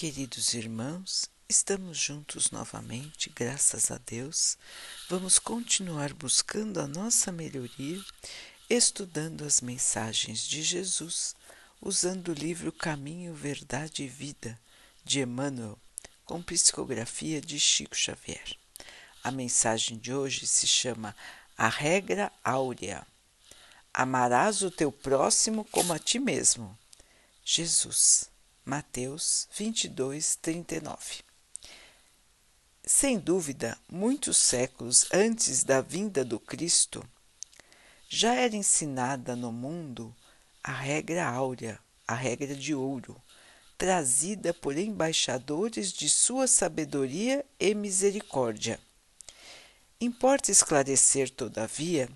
Queridos irmãos, estamos juntos novamente, graças a Deus. Vamos continuar buscando a nossa melhoria, estudando as mensagens de Jesus, usando o livro Caminho, Verdade e Vida de Emmanuel, com psicografia de Chico Xavier. A mensagem de hoje se chama A Regra Áurea. Amarás o teu próximo como a ti mesmo. Jesus. Mateus 22, 39. Sem dúvida, muitos séculos antes da vinda do Cristo, já era ensinada no mundo a regra áurea, a regra de ouro, trazida por embaixadores de sua sabedoria e misericórdia. Importa esclarecer, todavia,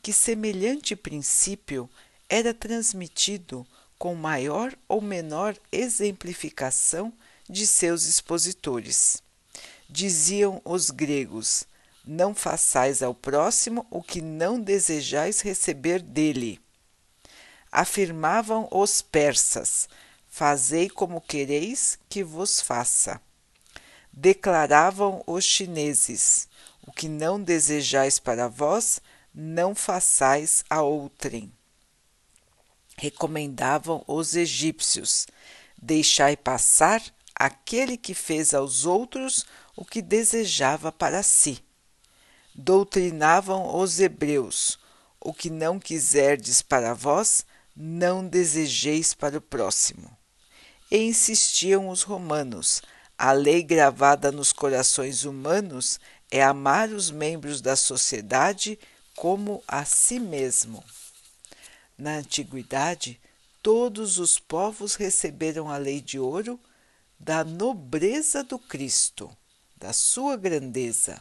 que semelhante princípio era transmitido com maior ou menor exemplificação de seus expositores. Diziam os gregos: Não façais ao próximo o que não desejais receber dele. Afirmavam os persas: Fazei como quereis que vos faça. Declaravam os chineses: O que não desejais para vós, não façais a outrem recomendavam os egípcios: Deixai passar aquele que fez aos outros o que desejava para si. Doutrinavam os hebreus: O que não quiserdes para vós, não desejeis para o próximo. E insistiam os romanos: a lei gravada nos corações humanos é amar os membros da sociedade como a si mesmo. Na antiguidade, todos os povos receberam a lei de ouro da nobreza do Cristo, da sua grandeza.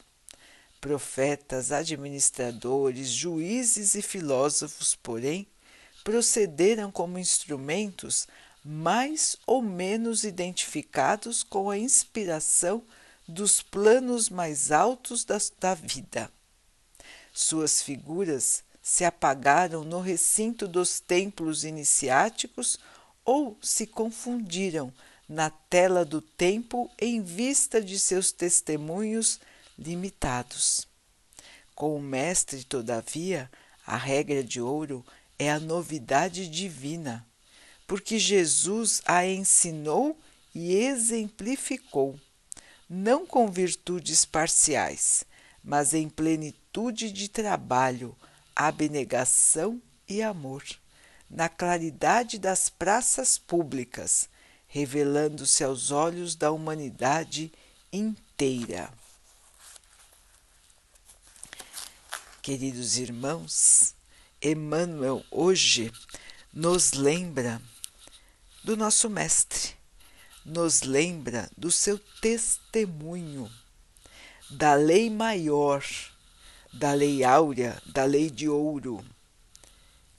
Profetas, administradores, juízes e filósofos, porém, procederam como instrumentos mais ou menos identificados com a inspiração dos planos mais altos da, da vida. Suas figuras se apagaram no recinto dos templos iniciáticos ou se confundiram na tela do tempo em vista de seus testemunhos limitados. Com o Mestre, todavia, a regra de ouro é a novidade divina, porque Jesus a ensinou e exemplificou, não com virtudes parciais, mas em plenitude de trabalho abnegação e amor, na claridade das praças públicas, revelando-se aos olhos da humanidade inteira. Queridos irmãos, Emmanuel hoje nos lembra do nosso Mestre, nos lembra do seu testemunho, da lei maior da lei áurea, da lei de ouro.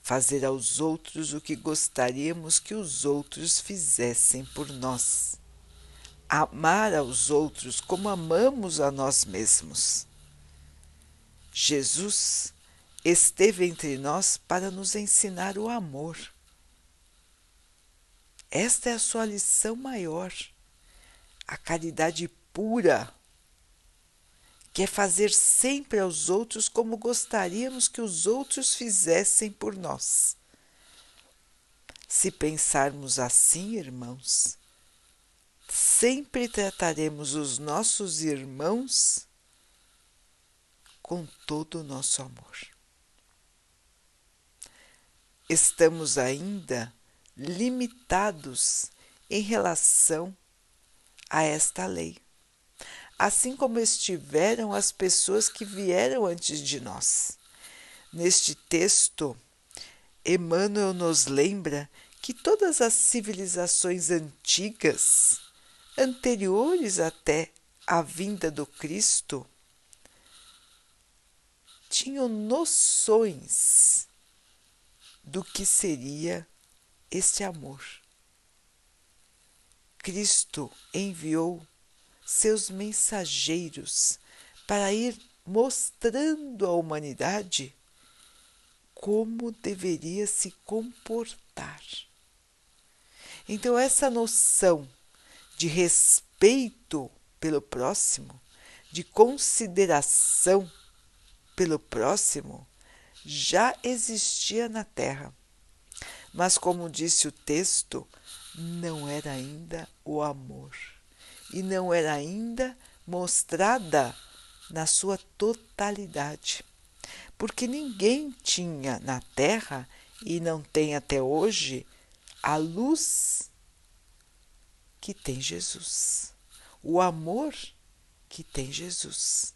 Fazer aos outros o que gostaríamos que os outros fizessem por nós. Amar aos outros como amamos a nós mesmos. Jesus esteve entre nós para nos ensinar o amor. Esta é a sua lição maior, a caridade pura que é fazer sempre aos outros como gostaríamos que os outros fizessem por nós. Se pensarmos assim, irmãos, sempre trataremos os nossos irmãos com todo o nosso amor. Estamos ainda limitados em relação a esta lei assim como estiveram as pessoas que vieram antes de nós. Neste texto, Emmanuel nos lembra que todas as civilizações antigas, anteriores até à vinda do Cristo, tinham noções do que seria este amor. Cristo enviou seus mensageiros para ir mostrando à humanidade como deveria se comportar. Então, essa noção de respeito pelo próximo, de consideração pelo próximo, já existia na Terra. Mas, como disse o texto, não era ainda o amor e não era ainda mostrada na sua totalidade. Porque ninguém tinha na Terra e não tem até hoje a luz que tem Jesus, o amor que tem Jesus.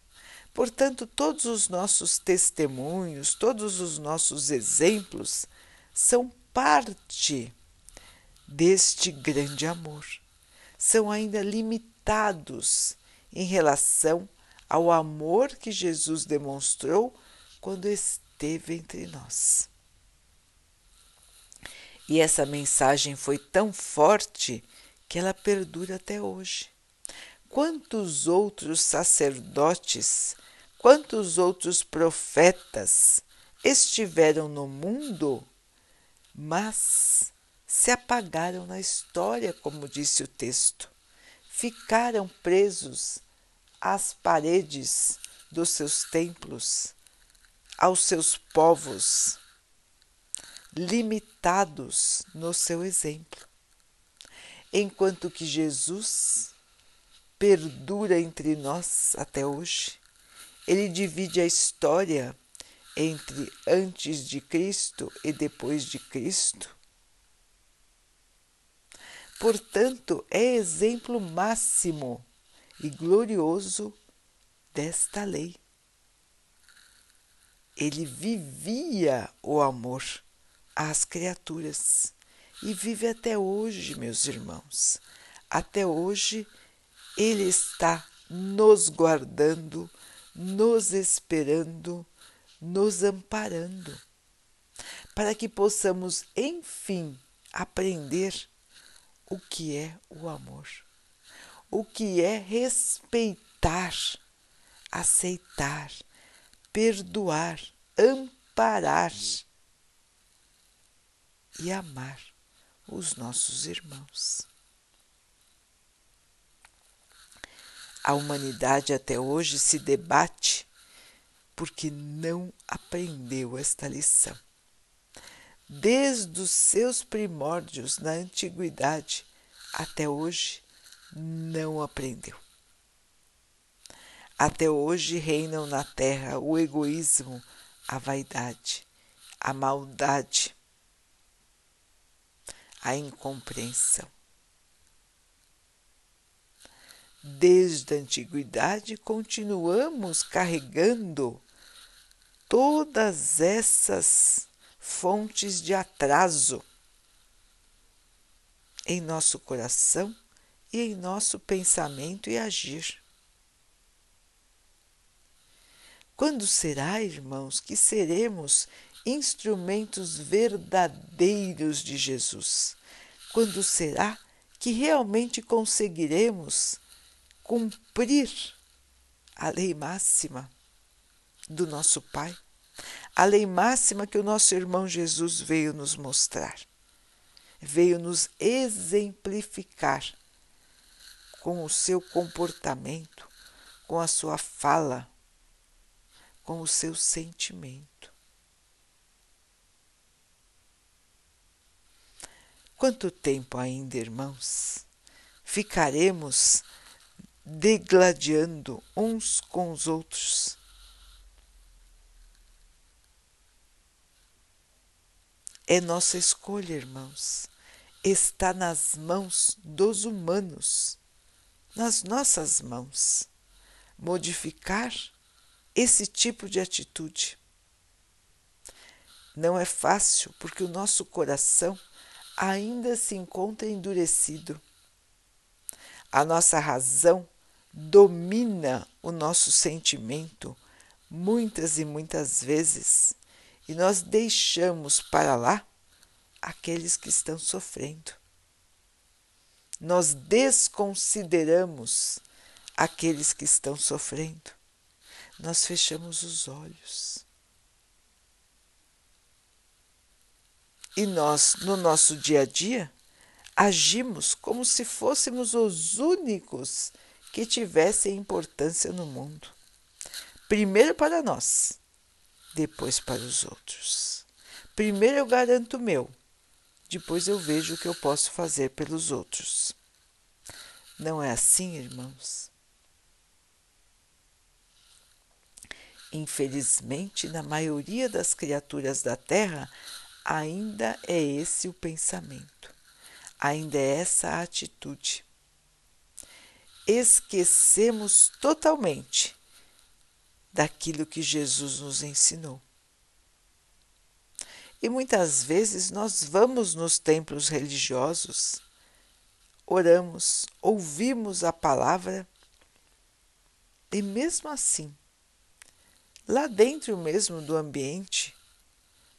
Portanto, todos os nossos testemunhos, todos os nossos exemplos são parte deste grande amor. São ainda limitados em relação ao amor que Jesus demonstrou quando esteve entre nós. E essa mensagem foi tão forte que ela perdura até hoje. Quantos outros sacerdotes, quantos outros profetas estiveram no mundo, mas se apagaram na história, como disse o texto, ficaram presos às paredes dos seus templos, aos seus povos, limitados no seu exemplo enquanto que Jesus perdura entre nós até hoje. Ele divide a história entre antes de Cristo e depois de Cristo. Portanto, é exemplo máximo e glorioso desta lei. Ele vivia o amor às criaturas e vive até hoje, meus irmãos. Até hoje, Ele está nos guardando, nos esperando, nos amparando, para que possamos, enfim, aprender o que é o amor, o que é respeitar, aceitar, perdoar, amparar e amar os nossos irmãos. A humanidade até hoje se debate porque não aprendeu esta lição. Desde os seus primórdios na antiguidade até hoje, não aprendeu. Até hoje reinam na terra o egoísmo, a vaidade, a maldade, a incompreensão. Desde a antiguidade continuamos carregando todas essas fontes de atraso em nosso coração e em nosso pensamento e agir. Quando será, irmãos, que seremos instrumentos verdadeiros de Jesus. Quando será que realmente conseguiremos cumprir a lei máxima do nosso Pai? A lei máxima que o nosso irmão Jesus veio nos mostrar, veio nos exemplificar com o seu comportamento, com a sua fala, com o seu sentimento. Quanto tempo ainda, irmãos, ficaremos degladiando uns com os outros? É nossa escolha, irmãos. Está nas mãos dos humanos, nas nossas mãos, modificar esse tipo de atitude. Não é fácil porque o nosso coração ainda se encontra endurecido. A nossa razão domina o nosso sentimento muitas e muitas vezes e nós deixamos para lá aqueles que estão sofrendo. Nós desconsideramos aqueles que estão sofrendo. Nós fechamos os olhos. E nós, no nosso dia a dia, Agimos como se fôssemos os únicos que tivessem importância no mundo. Primeiro para nós, depois para os outros. Primeiro eu garanto o meu, depois eu vejo o que eu posso fazer pelos outros. Não é assim, irmãos? Infelizmente, na maioria das criaturas da Terra, ainda é esse o pensamento, ainda é essa a atitude. Esquecemos totalmente daquilo que Jesus nos ensinou. E muitas vezes nós vamos nos templos religiosos, oramos, ouvimos a palavra e mesmo assim Lá dentro mesmo do ambiente,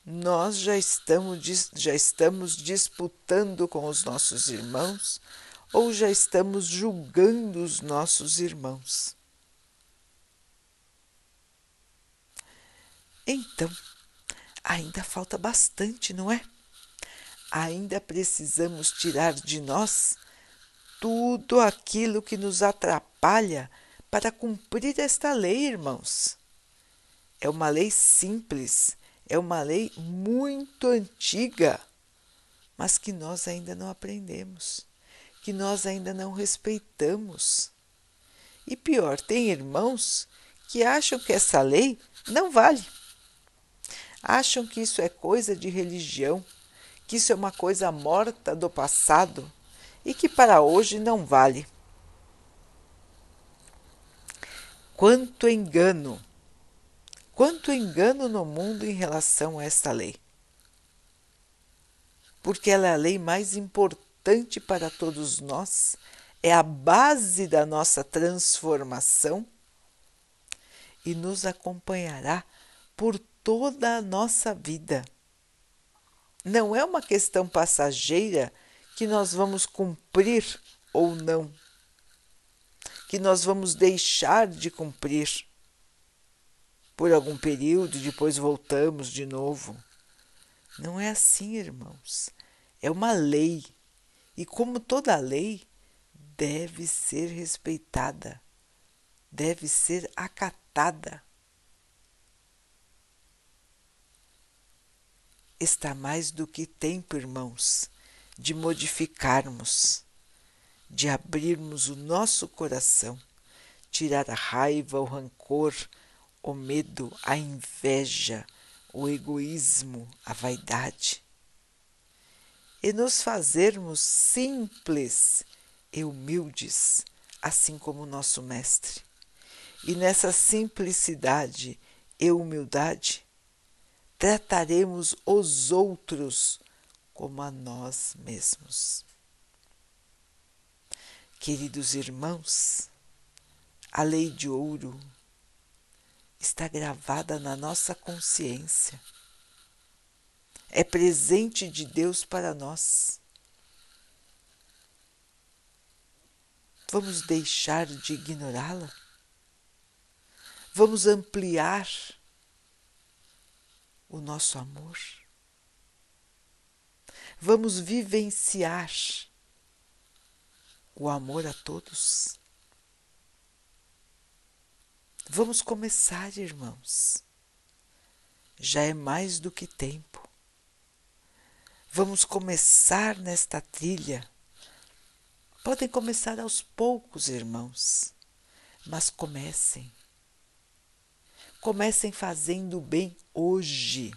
nós já estamos, já estamos disputando com os nossos irmãos ou já estamos julgando os nossos irmãos. Então, ainda falta bastante, não é? Ainda precisamos tirar de nós tudo aquilo que nos atrapalha para cumprir esta lei, irmãos. É uma lei simples, é uma lei muito antiga, mas que nós ainda não aprendemos, que nós ainda não respeitamos. E pior, tem irmãos que acham que essa lei não vale. Acham que isso é coisa de religião, que isso é uma coisa morta do passado e que para hoje não vale. Quanto engano! Quanto engano no mundo em relação a esta lei. Porque ela é a lei mais importante para todos nós, é a base da nossa transformação e nos acompanhará por toda a nossa vida. Não é uma questão passageira que nós vamos cumprir ou não, que nós vamos deixar de cumprir por algum período, depois voltamos de novo. Não é assim, irmãos. É uma lei. E como toda lei, deve ser respeitada, deve ser acatada. Está mais do que tempo, irmãos, de modificarmos, de abrirmos o nosso coração, tirar a raiva, o rancor, o medo, a inveja, o egoísmo, a vaidade. E nos fazermos simples e humildes, assim como o nosso Mestre. E nessa simplicidade e humildade, trataremos os outros como a nós mesmos. Queridos irmãos, a lei de ouro está gravada na nossa consciência. É presente de Deus para nós. Vamos deixar de ignorá-la? Vamos ampliar o nosso amor? Vamos vivenciar o amor a todos? Vamos começar, irmãos. Já é mais do que tempo. Vamos começar nesta trilha. Podem começar aos poucos, irmãos, mas comecem. Comecem fazendo bem hoje.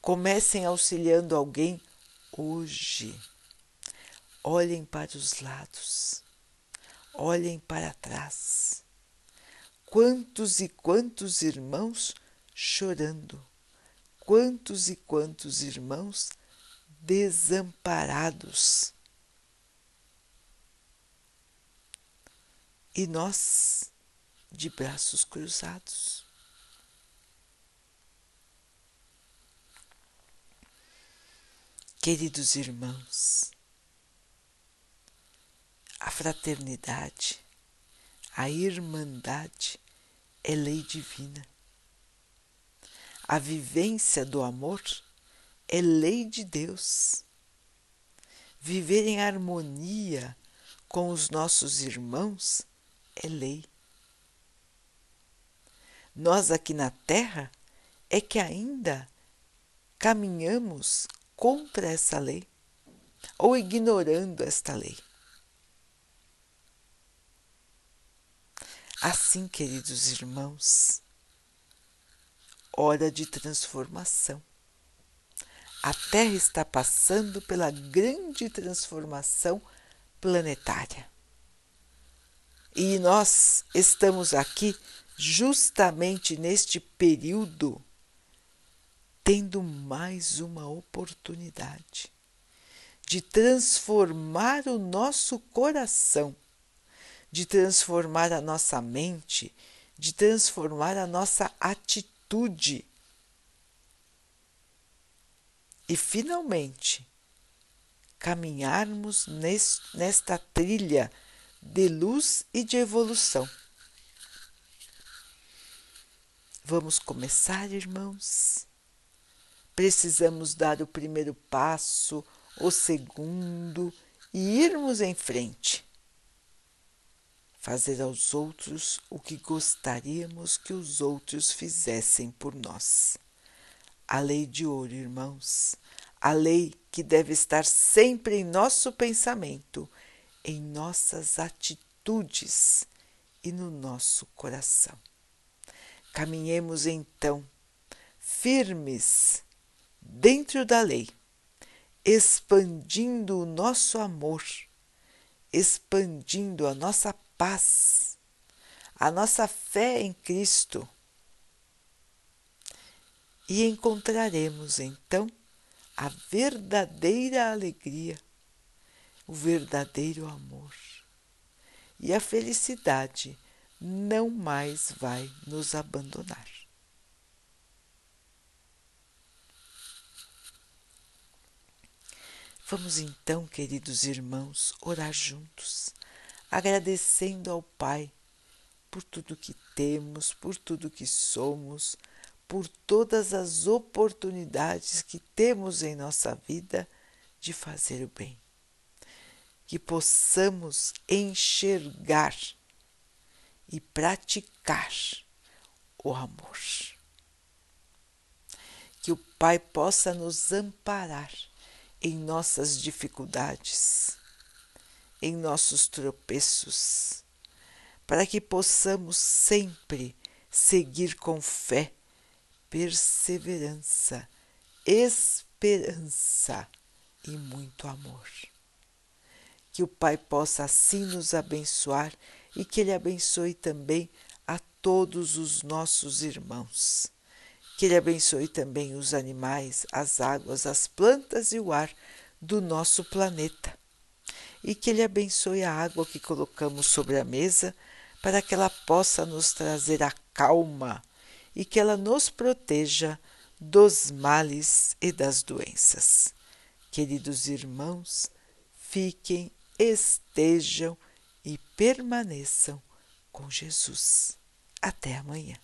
Comecem auxiliando alguém hoje. Olhem para os lados. Olhem para trás quantos e quantos irmãos chorando, quantos e quantos irmãos desamparados. E nós de braços cruzados. Queridos irmãos, a fraternidade a irmandade é lei divina. A vivência do amor é lei de Deus. viver em harmonia com os nossos irmãos é lei. Nós aqui na Terra é que ainda caminhamos contra essa lei ou ignorando esta lei. Assim, queridos irmãos, hora de transformação. A Terra está passando pela grande transformação planetária. E nós estamos aqui justamente neste período tendo mais uma oportunidade de transformar o nosso coração, de transformar a nossa mente, de transformar a nossa atitude. E finalmente caminharmos nesta trilha de luz e de evolução. Vamos começar, irmãos? Precisamos dar o primeiro passo, o segundo e irmos em frente. Fazer aos outros o que gostaríamos que os outros fizessem por nós. A lei de ouro, irmãos, a lei que deve estar sempre em nosso pensamento, em nossas atitudes e no nosso coração. Caminhemos então firmes dentro da lei, expandindo o nosso amor, expandindo a nossa paz, a nossa fé em Cristo. E encontraremos então a verdadeira alegria, o verdadeiro amor. E a felicidade não mais vai nos abandonar. Vamos então, queridos irmãos, orar juntos, agradecendo ao Pai por tudo que temos, por tudo que somos, por todas as oportunidades que temos em nossa vida de fazer o bem. Que possamos enxergar e praticar o amor. Que o Pai possa nos amparar em nossas dificuldades, em nossos tropeços, para que possamos sempre seguir com fé perseverança, esperança e muito amor. Que o Pai possa assim nos abençoar e que Ele abençoe também a todos os nossos irmãos. Que Ele abençoe também os animais, as águas, as plantas e o ar do nosso planeta. E que Ele abençoe a água que colocamos sobre a mesa para que ela possa nos trazer a calma e que ela nos proteja dos males e das doenças. Queridos irmãos, fiquem, estejam e permaneçam com Jesus. Até amanhã.